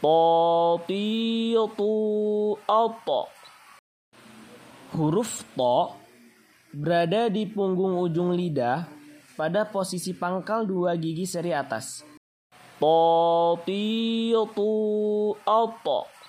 to ti tu auto huruf to berada di punggung ujung lidah pada posisi pangkal dua gigi seri atas. To ti tu auto